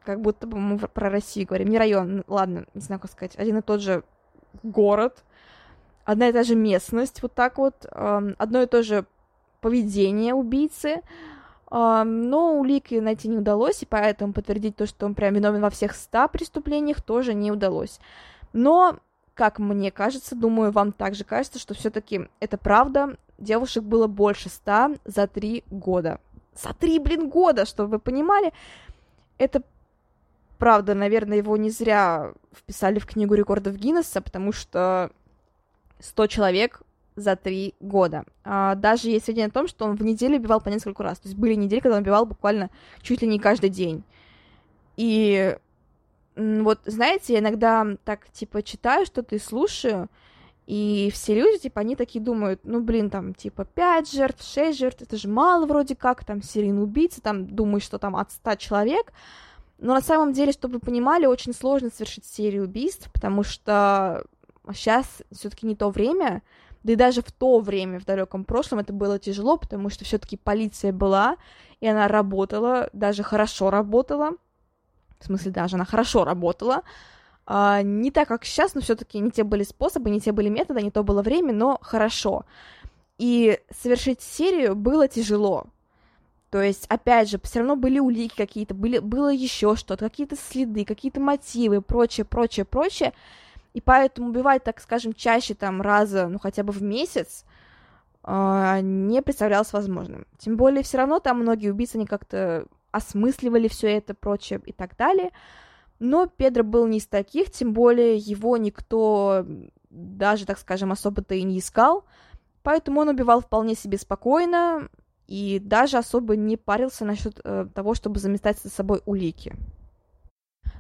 как будто бы мы про Россию говорим, не район, ладно, не знаю, как сказать, один и тот же город, одна и та же местность, вот так вот, одно и то же поведение убийцы, но улики найти не удалось, и поэтому подтвердить то, что он прям виновен во всех ста преступлениях, тоже не удалось. Но, как мне кажется, думаю, вам также кажется, что все-таки это правда, девушек было больше ста за три года. За три, блин, года, чтобы вы понимали, это правда, наверное, его не зря вписали в книгу рекордов Гиннесса, потому что 100 человек за три года. А, даже есть сведения о том, что он в неделю убивал по несколько раз. То есть были недели, когда он убивал буквально чуть ли не каждый день. И вот, знаете, я иногда так, типа, читаю что-то и слушаю, и все люди, типа, они такие думают, ну, блин, там, типа, 5 жертв, 6 жертв, это же мало вроде как, там, серийный убийца, там, думаю, что там от 100 человек, но на самом деле, чтобы вы понимали, очень сложно совершить серию убийств, потому что сейчас все-таки не то время, да и даже в то время, в далеком прошлом, это было тяжело, потому что все-таки полиция была, и она работала, даже хорошо работала. В смысле, даже она хорошо работала. А, не так, как сейчас, но все-таки не те были способы, не те были методы, не то было время, но хорошо. И совершить серию было тяжело. То есть, опять же, все равно были улики какие-то, были, было еще что-то, какие-то следы, какие-то мотивы, прочее, прочее, прочее и поэтому убивать, так скажем, чаще там раза, ну хотя бы в месяц, э, не представлялось возможным. Тем более все равно там многие убийцы, они как-то осмысливали все это, прочее и так далее. Но Педро был не из таких, тем более его никто даже, так скажем, особо-то и не искал, поэтому он убивал вполне себе спокойно и даже особо не парился насчет э, того, чтобы заметать за собой улики.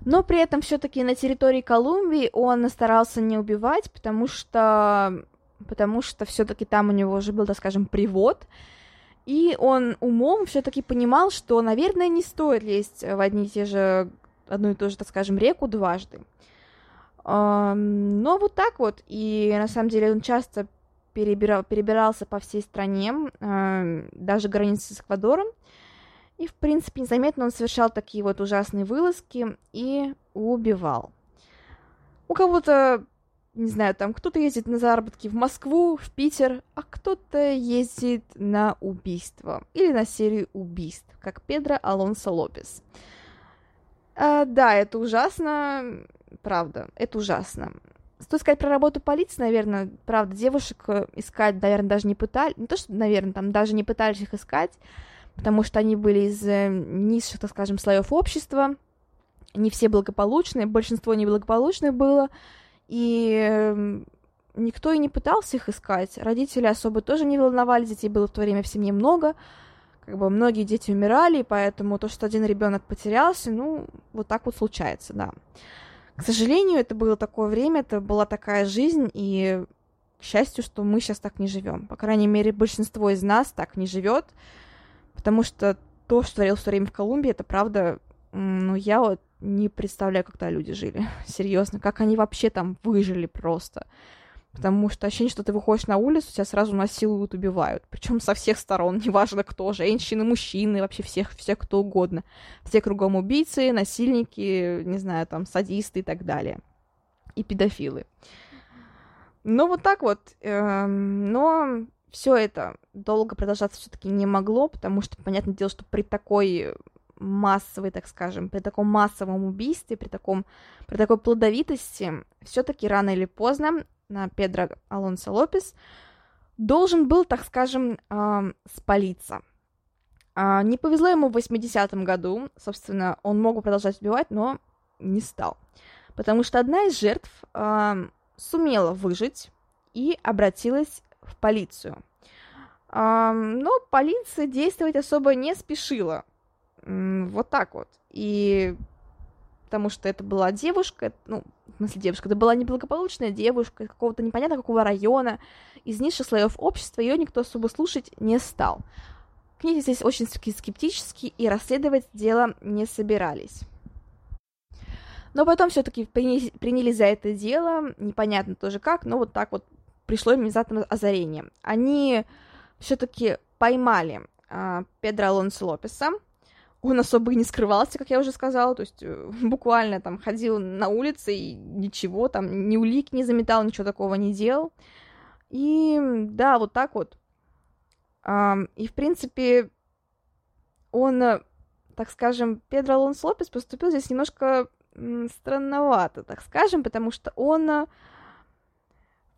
Но при этом все-таки на территории Колумбии он старался не убивать, потому что, потому что все-таки там у него уже был, так скажем, привод. И он умом все-таки понимал, что, наверное, не стоит лезть в одни и те же, одну и ту же, так скажем, реку дважды. Но вот так вот. И на самом деле он часто перебирал, перебирался по всей стране, даже границы с Эквадором. И, в принципе, незаметно он совершал такие вот ужасные вылазки и убивал. У кого-то, не знаю, там кто-то ездит на заработки в Москву, в Питер, а кто-то ездит на убийство или на серию убийств, как Педро Алонсо Лопес. А, да, это ужасно, правда, это ужасно. Стоит сказать про работу полиции, наверное, правда, девушек э, искать, наверное, даже не пытались, не то, что, наверное, там даже не пытались их искать, потому что они были из э, низших, так скажем, слоев общества, не все благополучные, большинство неблагополучных было, и эм, никто и не пытался их искать. Родители особо тоже не волновали, детей было в то время в семье много, как бы многие дети умирали, поэтому то, что один ребенок потерялся, ну, вот так вот случается, да. К сожалению, это было такое время, это была такая жизнь, и к счастью, что мы сейчас так не живем. По крайней мере, большинство из нас так не живет. Потому что то, что творилось в то время в Колумбии, это правда, ну, я вот не представляю, как там люди жили. Серьезно, как они вообще там выжили просто. потому что ощущение, что ты выходишь на улицу, тебя сразу насилуют, убивают. Причем со всех сторон, неважно кто, женщины, мужчины, вообще всех, всех кто угодно. Все кругом убийцы, насильники, не знаю, там, садисты и так далее. И педофилы. Ну, вот так вот. Эм, но все это долго продолжаться все-таки не могло, потому что, понятное дело, что при такой массовой, так скажем, при таком массовом убийстве, при, таком, при такой плодовитости, все-таки рано или поздно на Педро Алонсо Лопес должен был, так скажем, э, спалиться. Э, не повезло ему в 80-м году, собственно, он мог бы продолжать убивать, но не стал. Потому что одна из жертв э, сумела выжить и обратилась в полицию. Но полиция действовать особо не спешила. Вот так вот. И потому что это была девушка, ну, в смысле девушка, это была неблагополучная девушка из какого-то непонятно какого района, из низших слоев общества, ее никто особо слушать не стал. К ней здесь очень скептически и расследовать дело не собирались. Но потом все-таки приняли, приняли за это дело, непонятно тоже как, но вот так вот пришло им внезапное озарение. Они все-таки поймали э, Педро Алонсо Лопеса, он особо и не скрывался, как я уже сказала, то есть э, буквально там ходил на улице и ничего, там ни улик не заметал, ничего такого не делал. И да, вот так вот. И, в принципе, он, э, так скажем, Педро Алонс Лопес поступил здесь немножко странновато, так скажем, потому что он, э,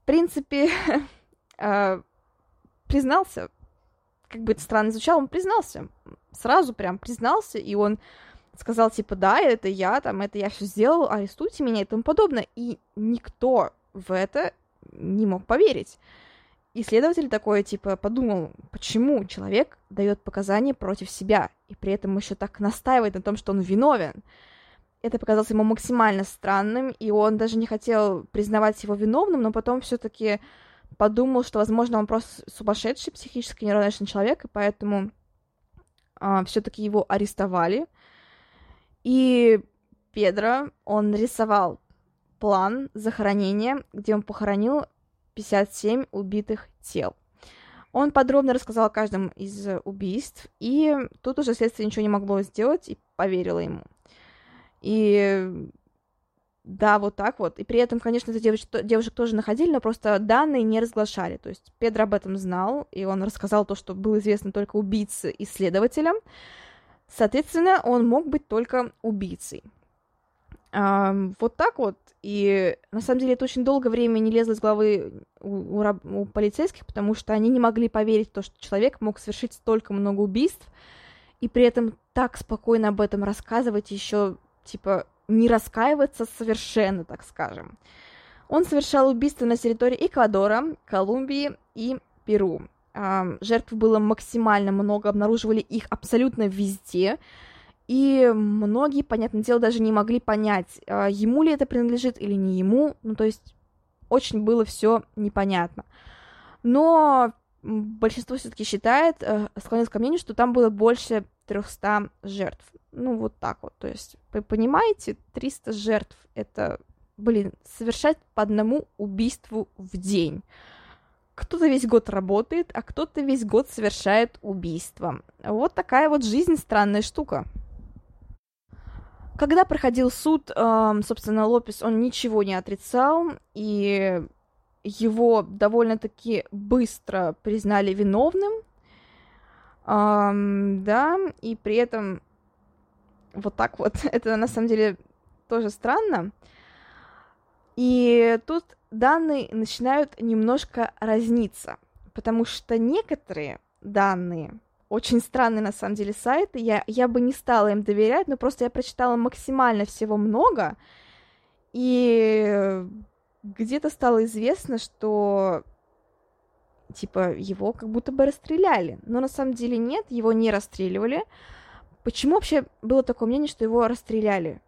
в принципе, признался как бы это странно звучало, он признался. Сразу прям признался, и он сказал, типа, да, это я, там, это я все сделал, арестуйте меня и тому подобное. И никто в это не мог поверить. И следователь такой, типа, подумал, почему человек дает показания против себя, и при этом еще так настаивает на том, что он виновен. Это показалось ему максимально странным, и он даже не хотел признавать его виновным, но потом все-таки подумал, что, возможно, он просто сумасшедший, психически неравнодушный человек, и поэтому а, все-таки его арестовали. И Педро, он рисовал план захоронения, где он похоронил 57 убитых тел. Он подробно рассказал о каждом из убийств, и тут уже следствие ничего не могло сделать и поверило ему. И да, вот так вот. И при этом, конечно, эти девочек, девушек тоже находили, но просто данные не разглашали. То есть Педро об этом знал, и он рассказал то, что было известно только убийце и следователям. Соответственно, он мог быть только убийцей. А, вот так вот. И на самом деле это очень долгое время не лезло из головы у, у, у полицейских, потому что они не могли поверить в то, что человек мог совершить столько много убийств, и при этом так спокойно об этом рассказывать еще, типа, не раскаиваться совершенно, так скажем. Он совершал убийства на территории Эквадора, Колумбии и Перу. Жертв было максимально много, обнаруживали их абсолютно везде. И многие, понятное дело, даже не могли понять, а, ему ли это принадлежит или не ему. Ну, то есть очень было все непонятно. Но большинство все-таки считает, э, склоняется ко мнению, что там было больше 300 жертв. Ну, вот так вот. То есть, вы понимаете, 300 жертв — это, блин, совершать по одному убийству в день. Кто-то весь год работает, а кто-то весь год совершает убийство. Вот такая вот жизнь странная штука. Когда проходил суд, собственно, Лопес, он ничего не отрицал, и его довольно-таки быстро признали виновным, Um, да, и при этом вот так вот, это на самом деле тоже странно. И тут данные начинают немножко разниться, потому что некоторые данные, очень странные на самом деле сайты, я, я бы не стала им доверять, но просто я прочитала максимально всего много, и где-то стало известно, что типа, его как будто бы расстреляли. Но на самом деле нет, его не расстреливали. Почему вообще было такое мнение, что его расстреляли?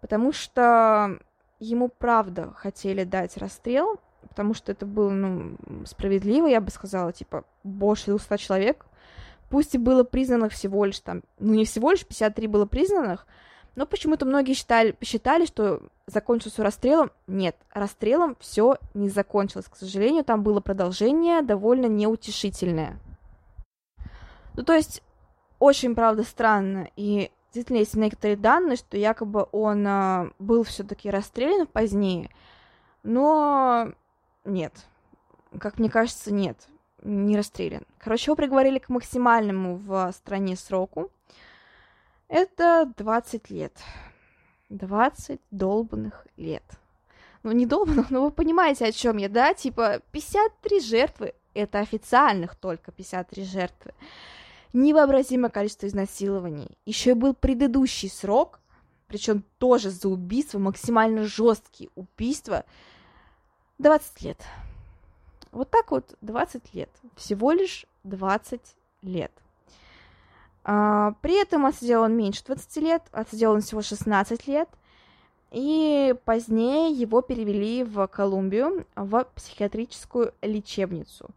Потому что ему правда хотели дать расстрел, потому что это было, ну, справедливо, я бы сказала, типа, больше 200 человек. Пусть и было признанных всего лишь там, ну, не всего лишь 53 было признанных, Но почему-то многие считали, считали, что закончился расстрелом. Нет, расстрелом все не закончилось. К сожалению, там было продолжение довольно неутешительное. Ну, то есть, очень, правда, странно. И действительно есть некоторые данные, что якобы он а, был все-таки расстрелян позднее. Но нет. Как мне кажется, нет. Не расстрелян. Короче, его приговорили к максимальному в стране сроку. Это 20 лет. 20 долбанных лет. Ну, не долбанных, но вы понимаете, о чем я, да? Типа, 53 жертвы. Это официальных только 53 жертвы. Невообразимое количество изнасилований. Еще и был предыдущий срок, причем тоже за убийство, максимально жесткие убийства. 20 лет. Вот так вот 20 лет. Всего лишь 20 лет. А, при этом отсидел он меньше 20 лет, отсидел он всего 16 лет, и позднее его перевели в Колумбию, в психиатрическую лечебницу.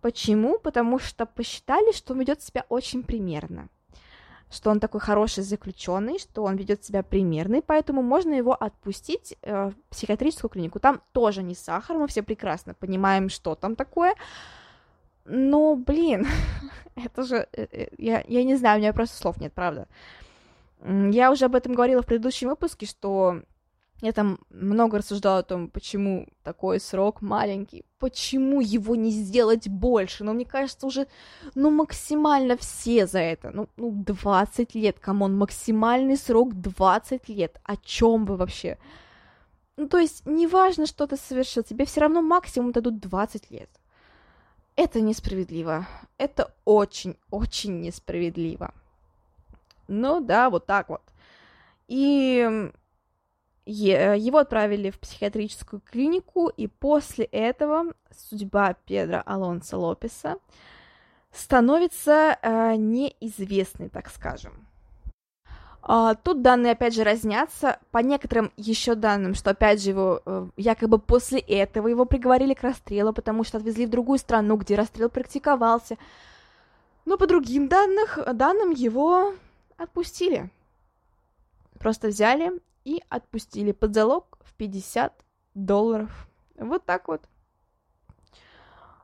Почему? Потому что посчитали, что он ведет себя очень примерно что он такой хороший заключенный, что он ведет себя примерный, поэтому можно его отпустить э, в психиатрическую клинику. Там тоже не сахар, мы все прекрасно понимаем, что там такое, но, блин, это же... Э, э, я, я не знаю, у меня просто слов нет, правда. Я уже об этом говорила в предыдущем выпуске, что я там много рассуждала о том, почему такой срок маленький, почему его не сделать больше. Но мне кажется, уже, ну, максимально все за это. Ну, ну 20 лет, come on, максимальный срок 20 лет. О чем вы вообще? Ну, то есть, неважно, что ты совершил, тебе все равно максимум дадут 20 лет. Это несправедливо. Это очень-очень несправедливо. Ну да, вот так вот. И его отправили в психиатрическую клинику, и после этого судьба Педро Алонса Лопеса становится э, неизвестной, так скажем. Uh, тут данные, опять же, разнятся. По некоторым еще данным, что, опять же, его uh, якобы после этого его приговорили к расстрелу, потому что отвезли в другую страну, где расстрел практиковался. Но по другим данных, данным его отпустили. Просто взяли и отпустили под залог в 50 долларов. Вот так вот.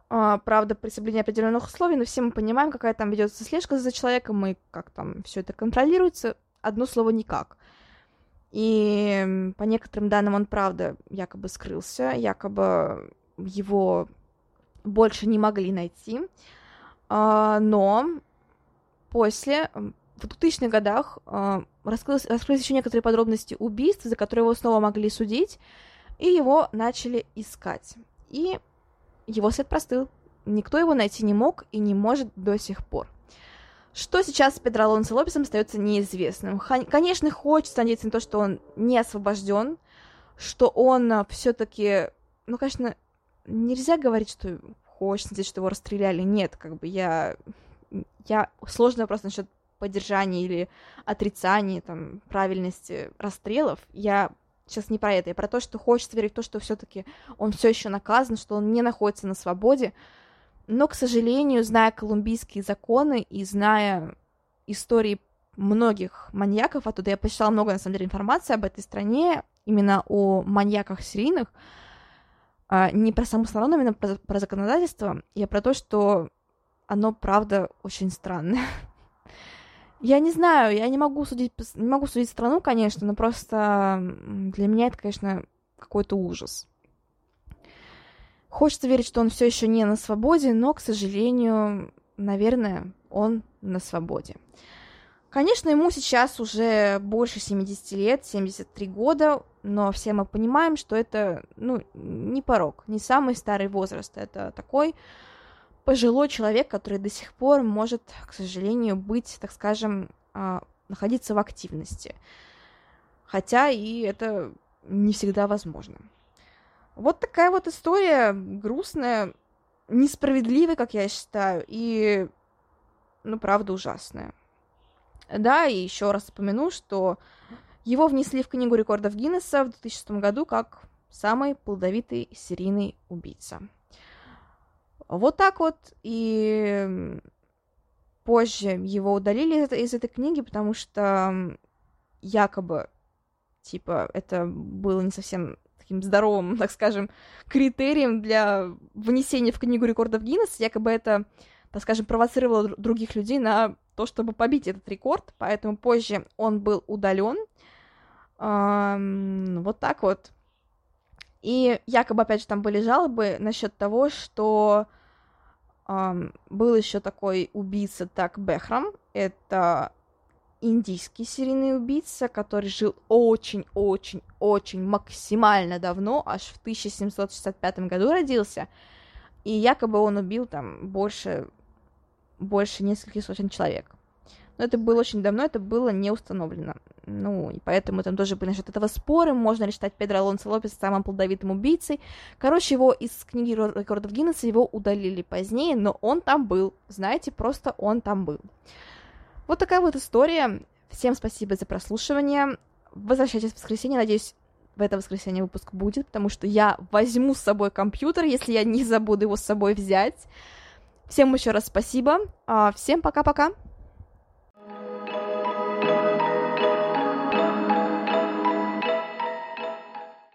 А, правда, при соблюдении определенных условий, но все мы понимаем, какая там ведется слежка за человеком и как там все это контролируется одно слово никак. И по некоторым данным он, правда, якобы скрылся, якобы его больше не могли найти. А, но после, в 2000-х годах, а, раскрылись, раскрылись еще некоторые подробности убийств, за которые его снова могли судить, и его начали искать. И его след простыл. Никто его найти не мог и не может до сих пор. Что сейчас с Педро Алонсо Лопесом остается неизвестным. Конечно, хочется надеяться на то, что он не освобожден, что он а, все-таки, ну, конечно, нельзя говорить, что хочется надеяться, что его расстреляли. Нет, как бы я, я сложный вопрос насчет поддержания или отрицания там правильности расстрелов. Я сейчас не про это, я про то, что хочется верить в то, что все-таки он все еще наказан, что он не находится на свободе. Но, к сожалению, зная колумбийские законы и зная истории многих маньяков, оттуда я почитала много, на самом деле, информации об этой стране, именно о маньяках серийных, а, не про саму страну, а именно про, про законодательство, я про то, что оно, правда, очень странное. Я не знаю, я не могу судить, не могу судить страну, конечно, но просто для меня это, конечно, какой-то ужас. Хочется верить, что он все еще не на свободе, но, к сожалению, наверное, он на свободе. Конечно, ему сейчас уже больше 70 лет, 73 года, но все мы понимаем, что это, ну, не порог, не самый старый возраст. Это такой пожилой человек, который до сих пор может, к сожалению, быть, так скажем, а, находиться в активности. Хотя и это не всегда возможно. Вот такая вот история грустная, несправедливая, как я считаю, и, ну, правда, ужасная. Да, и еще раз упомяну, что его внесли в книгу рекордов Гиннесса в 2006 году как самый плодовитый серийный убийца. Вот так вот, и позже его удалили из, из этой книги, потому что якобы, типа, это было не совсем таким здоровым, так скажем, критерием для внесения в книгу рекордов Гиннесса, якобы это, так скажем, провоцировало других людей на то, чтобы побить этот рекорд, поэтому позже он был удален. Эм, вот так вот. И якобы, опять же, там были жалобы насчет того, что эм, был еще такой убийца Так Бехрам. Это индийский серийный убийца, который жил очень-очень-очень максимально давно, аж в 1765 году родился, и якобы он убил там больше, больше нескольких сотен человек. Но это было очень давно, это было не установлено. Ну, и поэтому там тоже были насчет этого споры. Можно ли считать Педро Алонсо Лопес самым плодовитым убийцей? Короче, его из книги рекордов Гиннесса его удалили позднее, но он там был. Знаете, просто он там был. Вот такая вот история. Всем спасибо за прослушивание. Возвращайтесь в воскресенье. Надеюсь, в это воскресенье выпуск будет, потому что я возьму с собой компьютер, если я не забуду его с собой взять. Всем еще раз спасибо. А, всем пока-пока.